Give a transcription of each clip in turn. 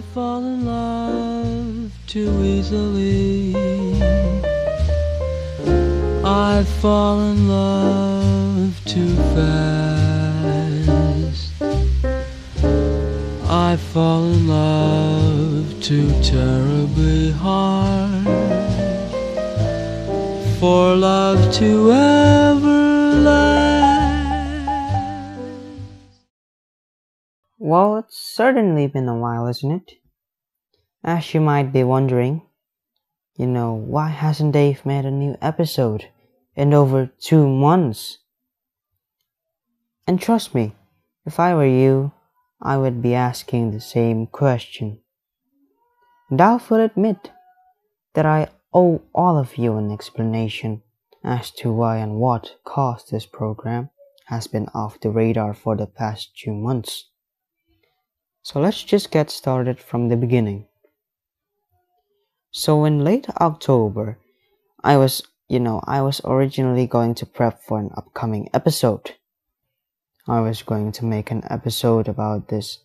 I fall in love too easily. I fall in love too fast. I fall in love too terribly hard for love to ever Well, it's certainly been a while, isn't it? As you might be wondering, you know, why hasn't Dave made a new episode in over two months? And trust me, if I were you, I would be asking the same question. And I will admit that I owe all of you an explanation as to why and what caused this program has been off the radar for the past two months. So let's just get started from the beginning. So in late October, I was, you know, I was originally going to prep for an upcoming episode. I was going to make an episode about this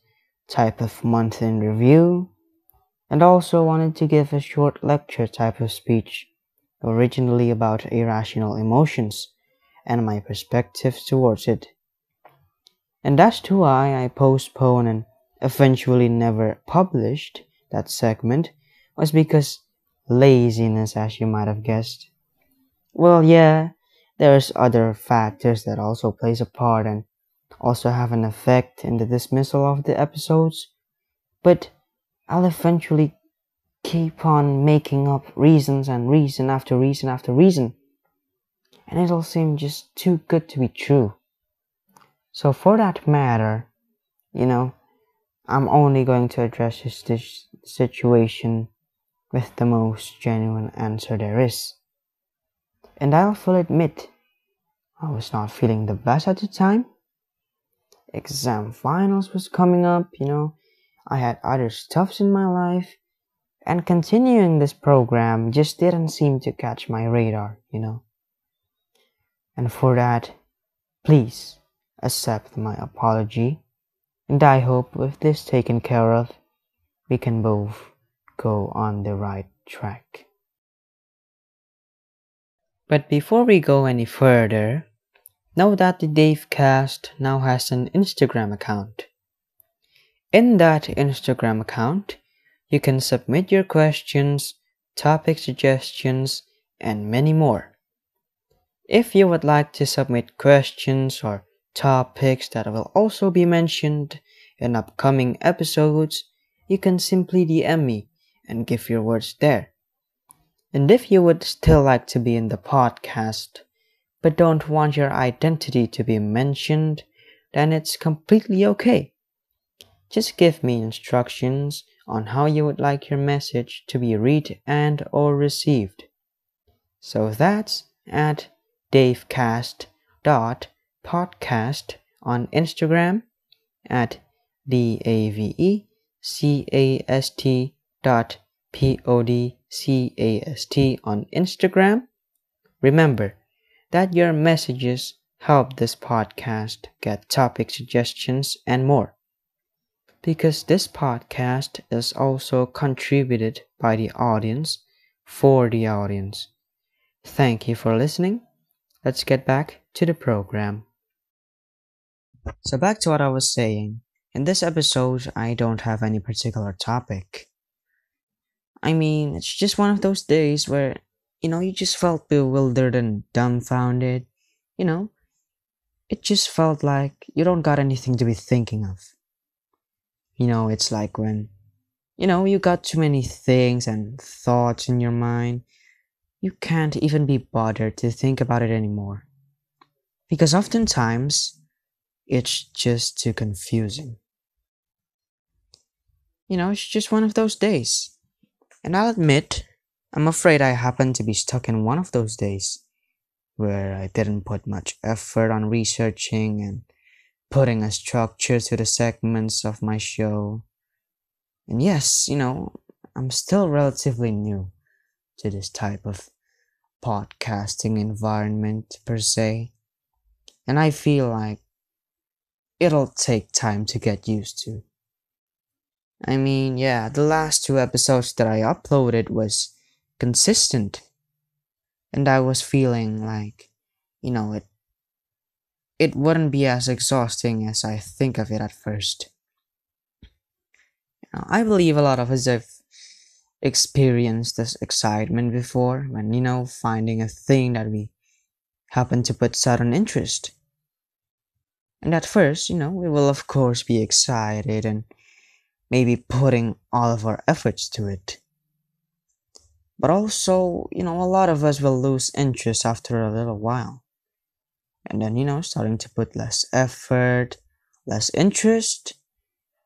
type of month in review and also wanted to give a short lecture type of speech originally about irrational emotions and my perspectives towards it. And to why I postponed and eventually never published that segment was because laziness, as you might have guessed. Well, yeah, there's other factors that also plays a part and also have an effect in the dismissal of the episodes, but I'll eventually keep on making up reasons and reason after reason after reason, and it'll seem just too good to be true. So for that matter, you know, I'm only going to address this situation with the most genuine answer there is. And I'll fully admit, I was not feeling the best at the time. Exam finals was coming up, you know, I had other stuffs in my life, and continuing this program just didn't seem to catch my radar, you know. And for that, please accept my apology and I hope with this taken care of, we can both go on the right track. But before we go any further, know that the Davecast now has an Instagram account. In that Instagram account, you can submit your questions, topic suggestions, and many more. If you would like to submit questions or topics that will also be mentioned in upcoming episodes, you can simply DM me and give your words there. And if you would still like to be in the podcast, but don't want your identity to be mentioned, then it's completely okay. Just give me instructions on how you would like your message to be read and or received. So that's at davecast.podcast on Instagram, at d-a-v-e-c-a-s-t dot p-o-d-c-a-s-t on Instagram. Remember that your messages help this podcast get topic suggestions and more because this podcast is also contributed by the audience for the audience. Thank you for listening. Let's get back to the program. So, back to what I was saying. In this episode, I don't have any particular topic. I mean, it's just one of those days where, you know, you just felt bewildered and dumbfounded. You know, it just felt like you don't got anything to be thinking of. You know, it's like when, you know, you got too many things and thoughts in your mind, you can't even be bothered to think about it anymore. Because oftentimes, it's just too confusing. You know, it's just one of those days. And I'll admit, I'm afraid I happen to be stuck in one of those days where I didn't put much effort on researching and putting a structure to the segments of my show. And yes, you know, I'm still relatively new to this type of podcasting environment per se. And I feel like it'll take time to get used to. I mean, yeah, the last two episodes that I uploaded was consistent. And I was feeling like, you know, it it wouldn't be as exhausting as I think of it at first. You know, I believe a lot of us have experienced this excitement before when, you know, finding a thing that we happen to put sudden interest. And at first, you know, we will of course be excited and maybe putting all of our efforts to it. But also, you know, a lot of us will lose interest after a little while. And then, you know, starting to put less effort, less interest,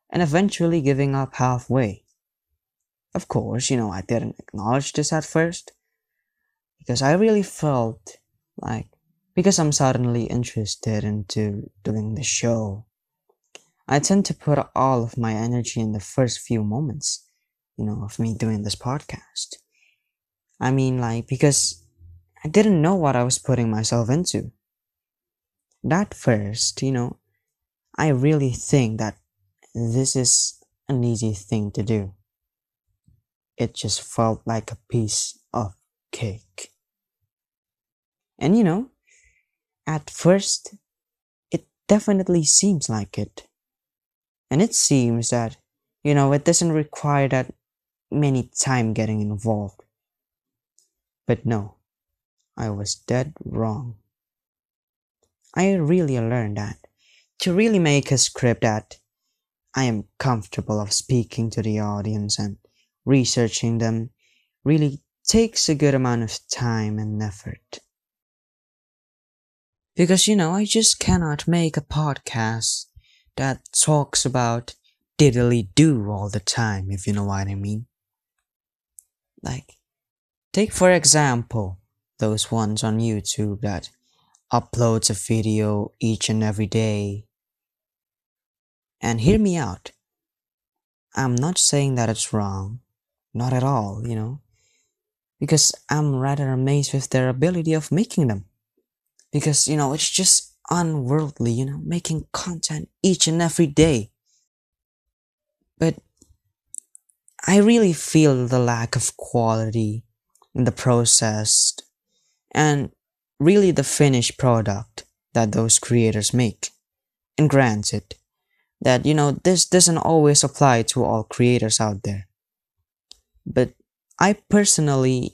and eventually giving up halfway. Of course, you know, I didn't acknowledge this at first because I really felt like because I'm suddenly interested into doing the show, I tend to put all of my energy in the first few moments, you know, of me doing this podcast. I mean, like, because I didn't know what I was putting myself into. That first, you know, I really think that this is an easy thing to do. It just felt like a piece of cake. And you know, at first, it definitely seems like it. And it seems that, you know, it doesn't require that many time getting involved. But no, I was dead wrong. I really learned that to really make a script that I am comfortable of speaking to the audience and researching them really takes a good amount of time and effort. Because, you know, I just cannot make a podcast that talks about diddly do all the time, if you know what I mean. Like, take for example those ones on YouTube that uploads a video each and every day. And hear me out. I'm not saying that it's wrong. Not at all, you know. Because I'm rather amazed with their ability of making them because you know it's just unworldly you know making content each and every day. But i really feel the lack of quality in the process and really the finished product that those creators make. And granted that you know this doesn't always apply to all creators out there. But i personally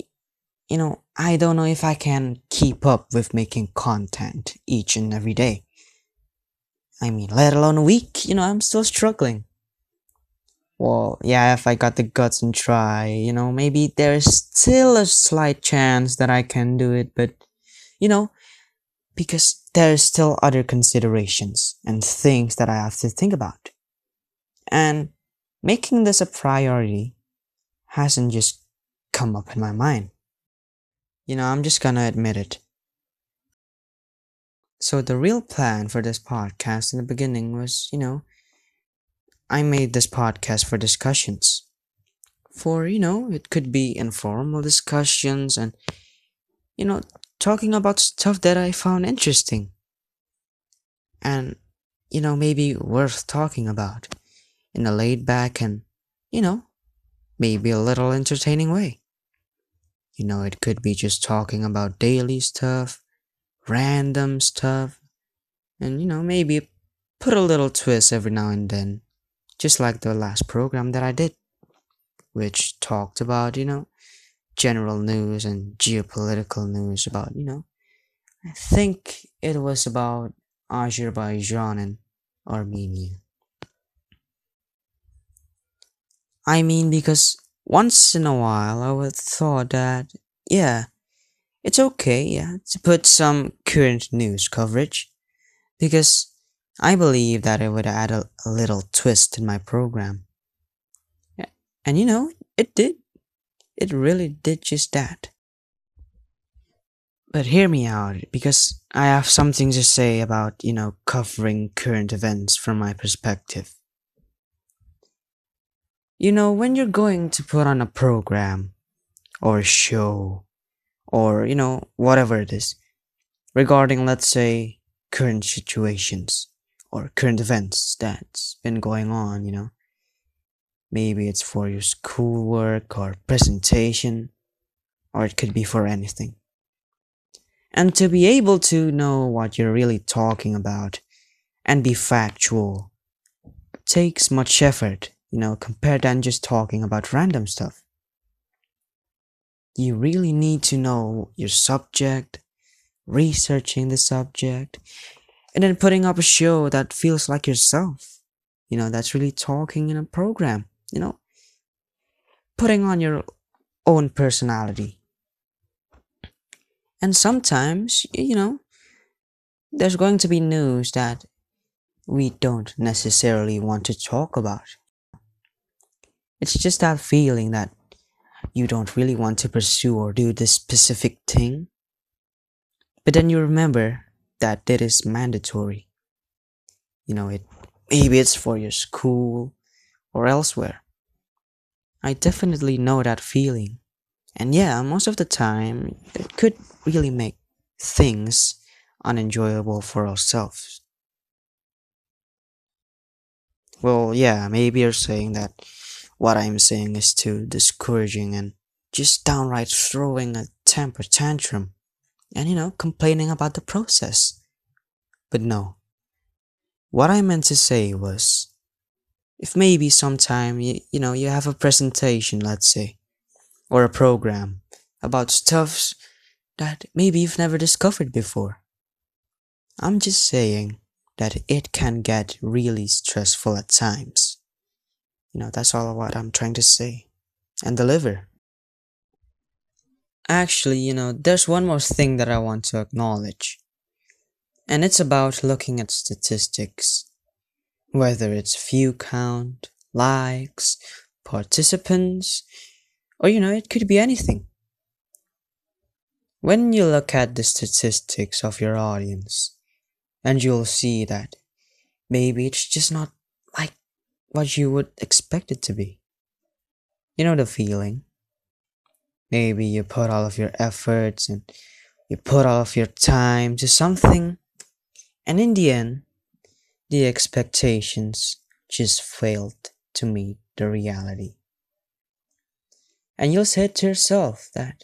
you know, I don't know if I can keep up with making content each and every day. I mean, let alone a week, you know, I'm still struggling. Well, yeah, if I got the guts and try, you know, maybe there's still a slight chance that I can do it, but, you know, because there's still other considerations and things that I have to think about. And making this a priority hasn't just come up in my mind. You know, I'm just gonna admit it. So, the real plan for this podcast in the beginning was, you know, I made this podcast for discussions. For, you know, it could be informal discussions and, you know, talking about stuff that I found interesting. And, you know, maybe worth talking about in a laid back and, you know, maybe a little entertaining way. You know, it could be just talking about daily stuff, random stuff, and you know, maybe put a little twist every now and then, just like the last program that I did, which talked about, you know, general news and geopolitical news about, you know, I think it was about Azerbaijan and Armenia. I mean, because once in a while I would thought that, yeah, it's okay, yeah, to put some current news coverage because I believe that it would add a, a little twist in my program. And you know, it did. It really did just that. But hear me out because I have something to say about, you know, covering current events from my perspective. You know, when you're going to put on a program or a show or, you know, whatever it is regarding, let's say, current situations or current events that's been going on, you know, Maybe it's for your schoolwork or presentation, or it could be for anything. And to be able to know what you're really talking about and be factual takes much effort, you know, compared than just talking about random stuff. You really need to know your subject, researching the subject, and then putting up a show that feels like yourself. You know, that's really talking in a program, you know, putting on your own personality. And sometimes, you know, there's going to be news that we don't necessarily want to talk about. It's just that feeling that you don't really want to pursue or do this specific thing. But then you remember that it is mandatory. You know, it maybe it's for your school or elsewhere. I definitely know that feeling. And yeah, most of the time, it could really make things unenjoyable for ourselves. Well, yeah, maybe you're saying that what I'm saying is too discouraging and just downright throwing a temper tantrum and, you know, complaining about the process. But no. What I meant to say was if maybe sometime you, you know you have a presentation let's say or a program about stuffs that maybe you've never discovered before i'm just saying that it can get really stressful at times you know that's all what i'm trying to say. And deliver. Actually you know there's one more thing that i want to acknowledge. And it's about looking at statistics. Whether it's view count, likes, participants, or you know, it could be anything. When you look at the statistics of your audience, and you'll see that maybe it's just not what you would expect it to be. You know the feeling? Maybe you put all of your efforts and you put all of your time to something, and in the end, the expectations just failed to meet the reality. And you'll say to yourself that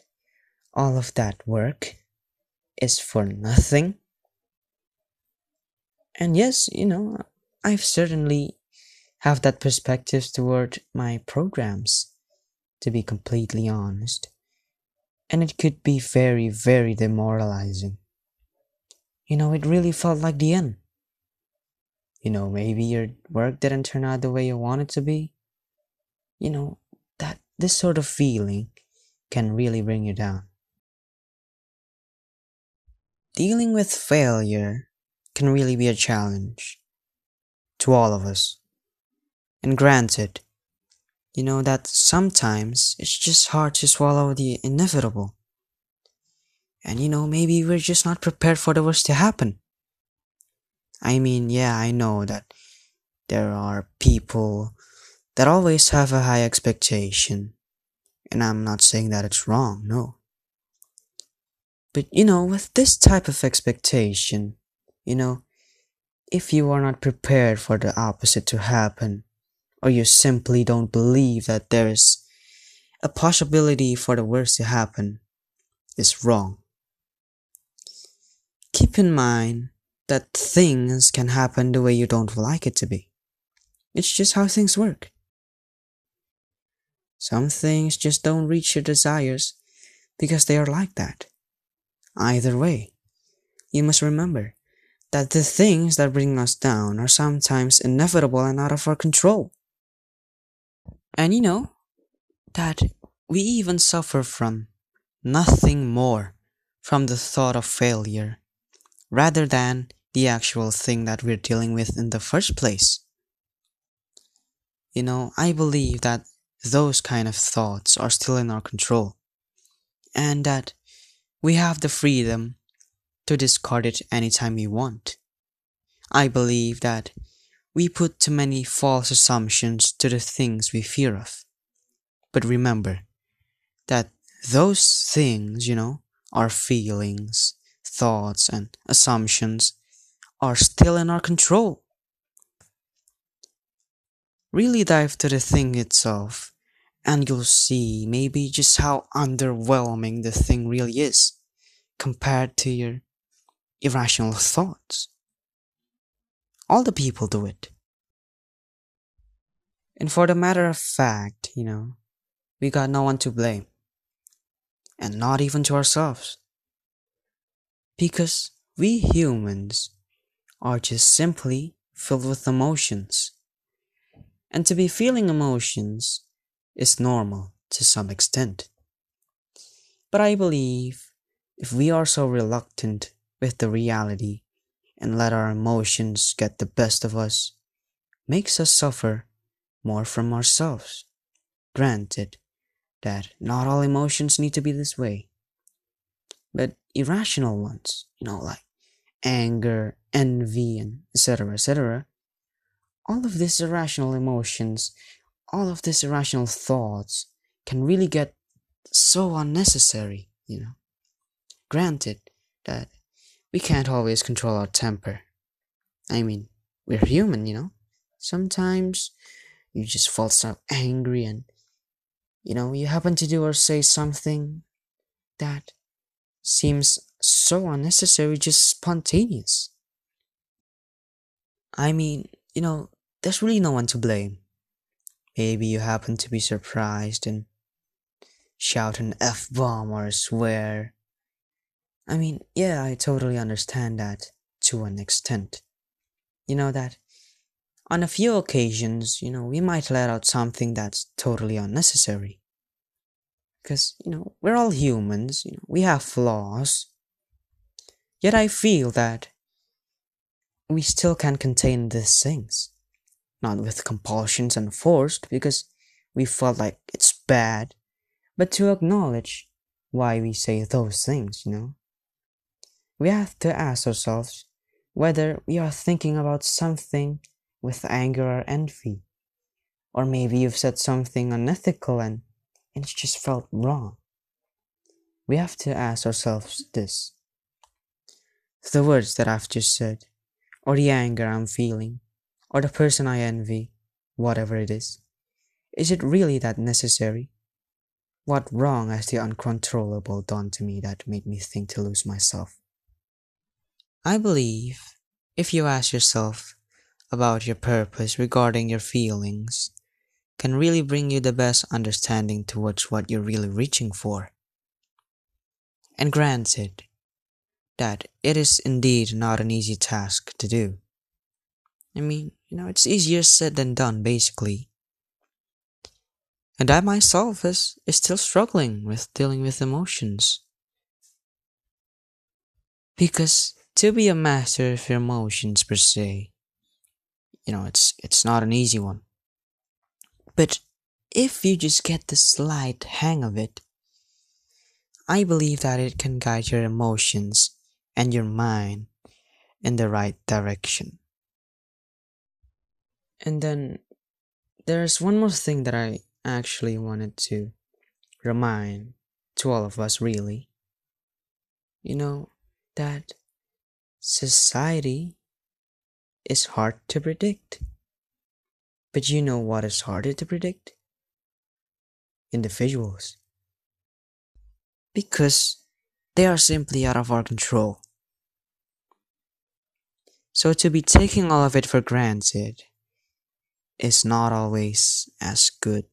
all of that work is for nothing. And yes, you know, I've certainly have that perspective toward my programs, to be completely honest. And it could be very, very demoralizing. You know, it really felt like the end you know, maybe your work didn't turn out the way you want it to be. You know, that this sort of feeling can really bring you down. Dealing with failure can really be a challenge to all of us. And granted, you know that sometimes it's just hard to swallow the inevitable. And you know, maybe we're just not prepared for the worst to happen. I mean, yeah, I know that there are people that always have a high expectation. And I'm not saying that it's wrong, no. But you know, with this type of expectation, you know, if you are not prepared for the opposite to happen, or you simply don't believe that there is a possibility for the worst to happen, is wrong. Keep in mind that things can happen the way you don't like it to be. It's just how things work. Some things just don't reach your desires because they are like that. Either way, you must remember that the things that bring us down are sometimes inevitable and out of our control. And you know that we even suffer from nothing more from the thought of failure rather than the actual thing that we're dealing with in the first place. You know, I believe that those kind of thoughts are still in our control and that we have the freedom to discard it anytime we want. I believe that we put too many false assumptions to the things we fear of. But remember that those things, you know, our feelings, thoughts, and assumptions are still in our control. really dive to the thing itself, and you'll see maybe just how underwhelming the thing really is compared to your irrational thoughts. All the people do it. And for the matter of fact, you know, we got no one to blame. And not even to ourselves. Because we humans are just simply filled with emotions. And to be feeling emotions is normal to some extent. But I believe if we are so reluctant with the reality and let our emotions get the best of us, makes us suffer more from ourselves. Granted that not all emotions need to be this way, but irrational ones, you know, like anger, envy, and etc. etc. All of these irrational emotions, all of these irrational thoughts can really get so unnecessary, you know. Granted that we can't always control our temper. I mean, we're human, you know. Sometimes you just fall so angry and you know you happen to do or say something that seems so unnecessary just spontaneous i mean you know there's really no one to blame maybe you happen to be surprised and shout an f-bomb or swear i mean yeah i totally understand that to an extent you know that on a few occasions, you know, we might let out something that's totally unnecessary. Because, you know, we're all humans, you know, we have flaws. Yet I feel that we still can contain these things. Not with compulsions and forced, because we felt like it's bad, but to acknowledge why we say those things, you know. We have to ask ourselves whether we are thinking about something with anger or envy. Or maybe you've said something unethical and, and it just felt wrong. We have to ask ourselves this. The words that I've just said, or the anger I'm feeling, or the person I envy, whatever it is, is it really that necessary? What wrong has the uncontrollable done to me that made me think to lose myself? I believe if you ask yourself about your purpose regarding your feelings can really bring you the best understanding towards what you're really reaching for. And granted that it is indeed not an easy task to do. I mean, you know, it's easier said than done, basically. And I myself is, is still struggling with dealing with emotions. Because to be a master of your emotions per se you know it's it's not an easy one. But if you just get the slight hang of it i believe that it can guide your emotions and your mind in the right direction. And then there's one more thing that i actually wanted to remind to all of us really. You know that society is hard to predict. But you know what is harder to predict? Individuals. Because they are simply out of our control. So to be taking all of it for granted is not always as good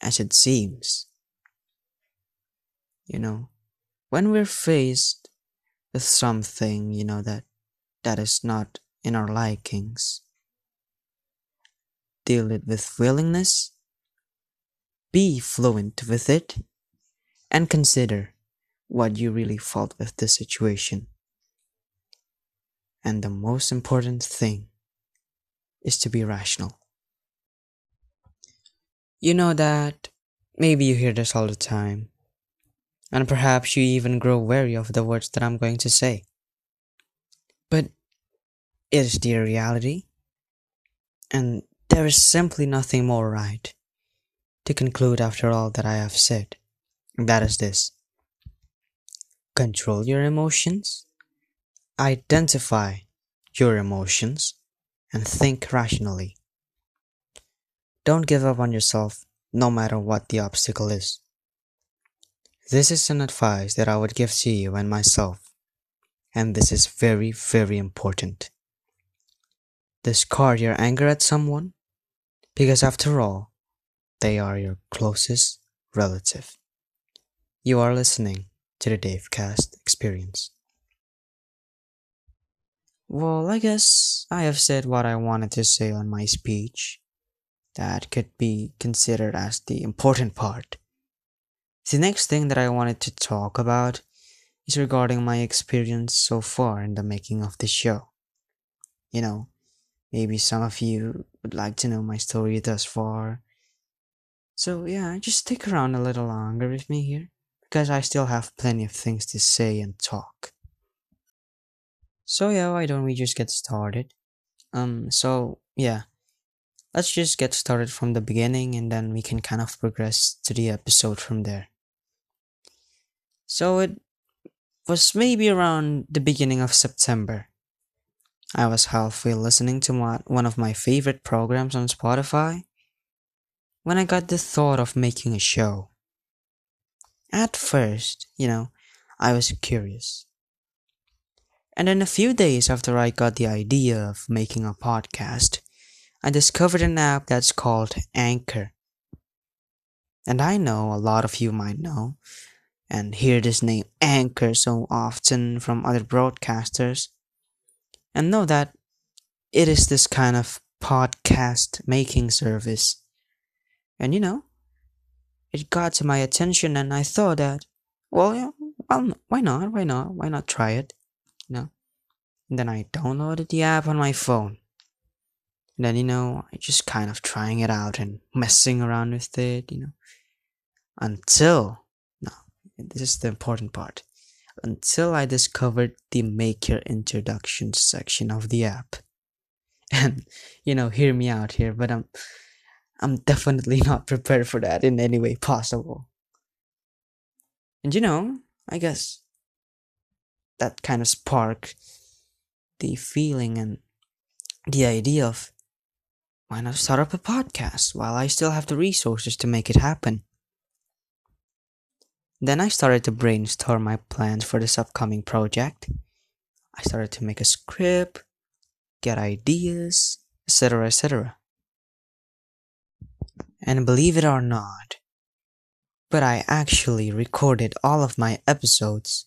as it seems. You know, when we're faced with something, you know, that that is not in our likings. Deal it with willingness, be fluent with it, and consider what you really felt with the situation. And the most important thing is to be rational. You know that maybe you hear this all the time, and perhaps you even grow wary of the words that I'm going to say. But it is the reality, and there is simply nothing more right to conclude after all that I have said. And that is this control your emotions, identify your emotions, and think rationally. Don't give up on yourself, no matter what the obstacle is. This is an advice that I would give to you and myself, and this is very, very important. Discard your anger at someone, because after all, they are your closest relative. You are listening to the Davecast experience. Well, I guess I have said what I wanted to say on my speech. That could be considered as the important part. The next thing that I wanted to talk about is regarding my experience so far in the making of this show. You know, maybe some of you would like to know my story thus far. So, yeah, just stick around a little longer with me here because I still have plenty of things to say and talk. So yeah, why don't we just get started? Um, so yeah, let's just get started from the beginning and then we can kind of progress to the episode from there. So it was maybe around the beginning of September. I was halfway listening to my, one of my favorite programs on Spotify when I got the thought of making a show. At first, you know, I was curious. And then a few days after I got the idea of making a podcast, I discovered an app that's called Anchor. And I know a lot of you might know and hear this name Anchor so often from other broadcasters and know that it is this kind of podcast making service. And you know, it got to my attention and I thought that, well, yeah, well, why not? Why not? Why not try it? You know? And then I downloaded the app on my phone. And then, you know, I just kind of trying it out and messing around with it, you know. Until, this is the important part. Until I discovered the make your introduction section of the app. And, you know, hear me out here, but I'm I'm definitely not prepared for that in any way possible. And you know, I guess that kind of spark the feeling and the idea of why not start up a podcast while I still have the resources to make it happen. Then I started to brainstorm my plans for this upcoming project. I started to make a script, get ideas, etc., etc. And believe it or not, but I actually recorded all of my episodes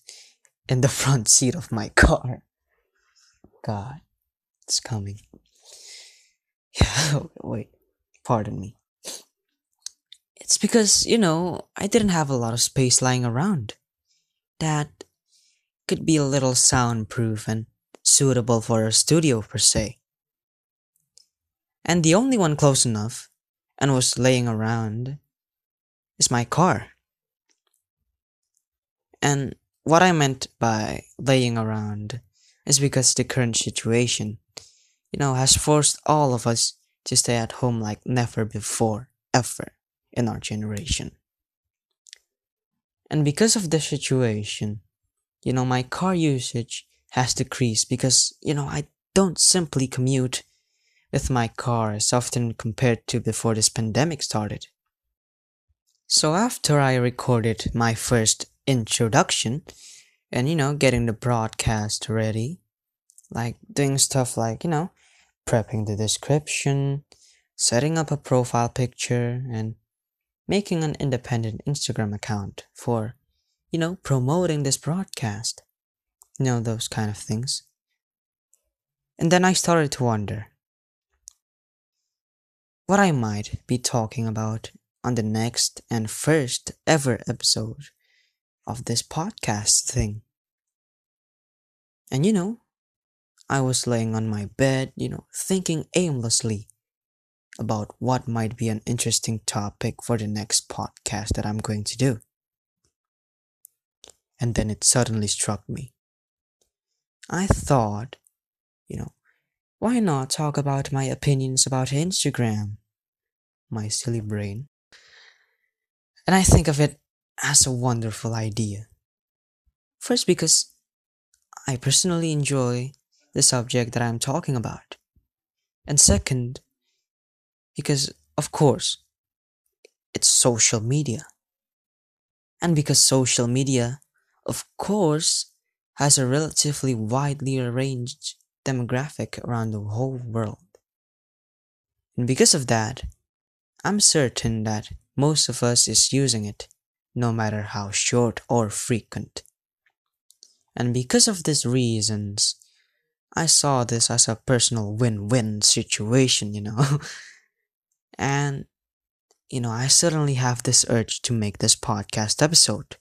in the front seat of my car. God, it's coming. Yeah, wait, pardon me. Because, you know, I didn't have a lot of space lying around that could be a little soundproof and suitable for a studio per se. And the only one close enough and was laying around is my car. And what I meant by laying around is because the current situation, you know, has forced all of us to stay at home like never before, ever in our generation. And because of the situation, you know, my car usage has decreased because, you know, I don't simply commute with my car as often compared to before this pandemic started. So after I recorded my first introduction and you know getting the broadcast ready, like doing stuff like, you know, prepping the description, setting up a profile picture and making an independent Instagram account for, you know, promoting this broadcast. You know, those kind of things. And then I started to wonder what I might be talking about on the next and first ever episode of this podcast thing. And you know, I was laying on my bed, you know, thinking aimlessly about what might be an interesting topic for the next podcast that I'm going to do. And then it suddenly struck me. I thought, you know, why not talk about my opinions about Instagram? My silly brain. And I think of it as a wonderful idea. First, because I personally enjoy the subject that I'm talking about. And second, because of course, it's social media. And because social media, of course, has a relatively widely arranged demographic around the whole world. And because of that, I'm certain that most of us is using it, no matter how short or frequent. And because of these reasons, I saw this as a personal win-win situation, you know. and you know, I suddenly have this urge to make this podcast episode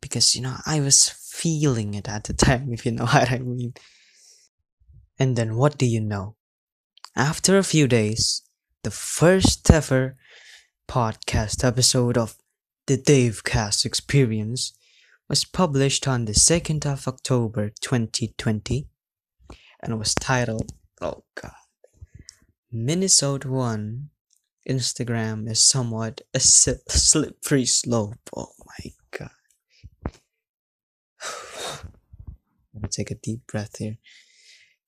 because you know, I was feeling it at the time, if you know what I mean. And then what do you know? After a few days, the first ever podcast episode of the Davecast Experience was published on the 2nd of October 2020 and was titled, oh god, Minnesota 1 Instagram is somewhat a slippery slope. Oh my god. Let me take a deep breath here.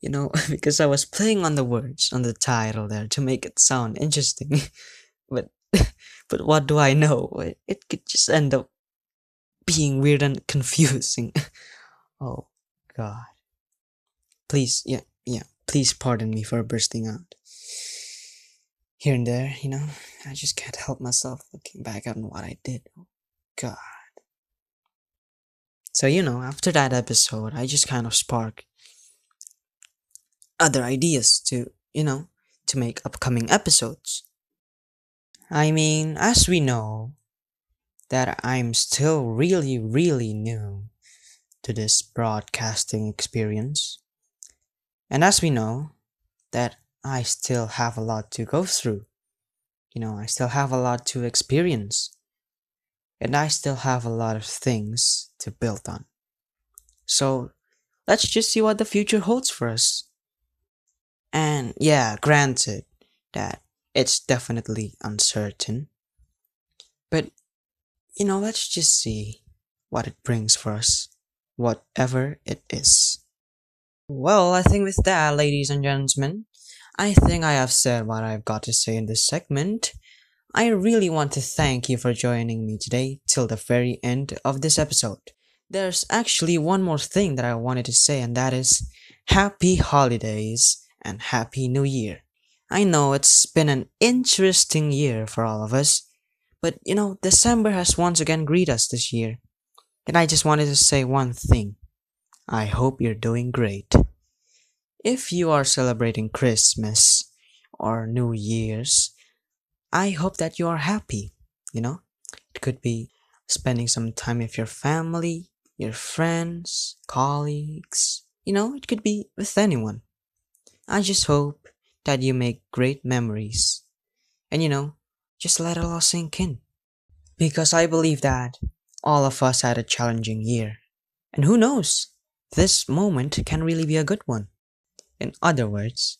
You know, because I was playing on the words on the title there to make it sound interesting. but but what do I know? It could just end up being weird and confusing. oh god. Please, yeah, yeah, please pardon me for bursting out here and there, you know. I just can't help myself looking back on what I did. Oh, God. So, you know, after that episode, I just kind of sparked other ideas to, you know, to make upcoming episodes. I mean, as we know, that I'm still really, really new to this broadcasting experience. And as we know, that I still have a lot to go through. You know, I still have a lot to experience. And I still have a lot of things to build on. So, let's just see what the future holds for us. And yeah, granted that it's definitely uncertain. But, you know, let's just see what it brings for us, whatever it is. Well, I think with that, ladies and gentlemen, I think I have said what I've got to say in this segment. I really want to thank you for joining me today till the very end of this episode. There's actually one more thing that I wanted to say, and that is Happy Holidays and Happy New Year. I know it's been an interesting year for all of us, but you know, December has once again greeted us this year. And I just wanted to say one thing. I hope you're doing great if you are celebrating Christmas or New Year's, I hope that you are happy. You know, it could be spending some time with your family, your friends, colleagues. You know, it could be with anyone. I just hope that you make great memories. And you know, just let it all sink in. Because I believe that all of us had a challenging year. And who knows, this moment can really be a good one. In other words,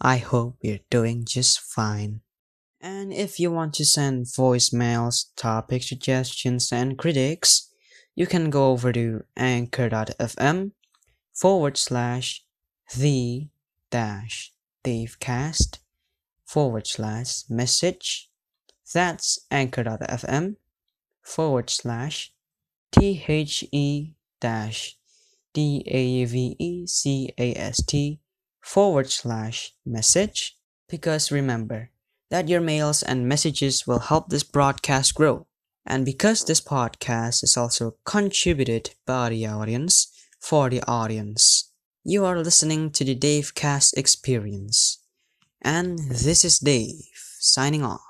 I hope you're doing just fine. And if you want to send voicemails, topic suggestions, and critics, you can go over to anchor.fm forward slash the dash Davecast forward slash message. That's anchor.fm forward slash T H E dash D A V E C A S T forward slash message because remember that your mails and messages will help this broadcast grow. And because this podcast is also contributed by the audience for the audience, you are listening to the Davecast Experience. And this is Dave signing off.